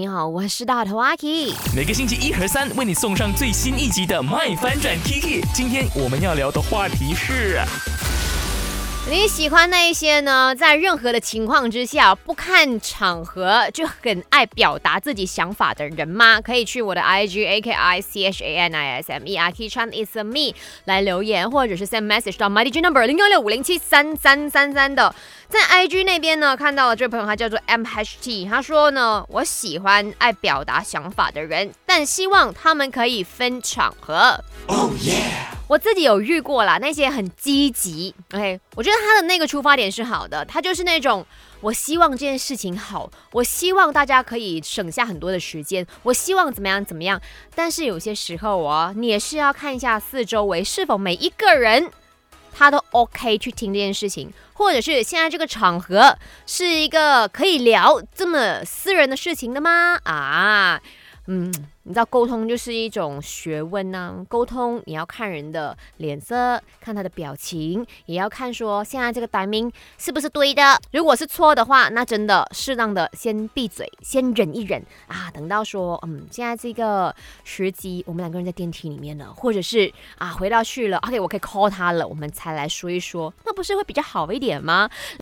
你好，我是大头阿 K。每个星期一和三为你送上最新一集的《麦翻转 Kiki》。今天我们要聊的话题是。你喜欢那一些呢？在任何的情况之下，不看场合就很爱表达自己想法的人吗？可以去我的 I G A K I C H A N I S M E R K Chan is a me 来留言，或者是 send message 到 my D G number 零幺六五零七三三三三的。在 I G 那边呢，看到了这位朋友，他叫做 M H T，他说呢，我喜欢爱表达想法的人，但希望他们可以分场合。Oh yeah。我自己有遇过啦，那些很积极，OK，我觉得他的那个出发点是好的，他就是那种我希望这件事情好，我希望大家可以省下很多的时间，我希望怎么样怎么样。但是有些时候哦，你也是要看一下四周围是否每一个人他都 OK 去听这件事情，或者是现在这个场合是一个可以聊这么私人的事情的吗？啊，嗯。你知道沟通就是一种学问呢。沟通你要看人的脸色，看他的表情，也要看说现在这个 timing 是不是对的。如果是错的话，那真的适当的先闭嘴，先忍一忍啊。等到说嗯，现在这个时机，我们两个人在电梯里面了，或者是啊回到去了，OK，我可以 call 他了，我们才来说一说，那不是会比较好一点吗？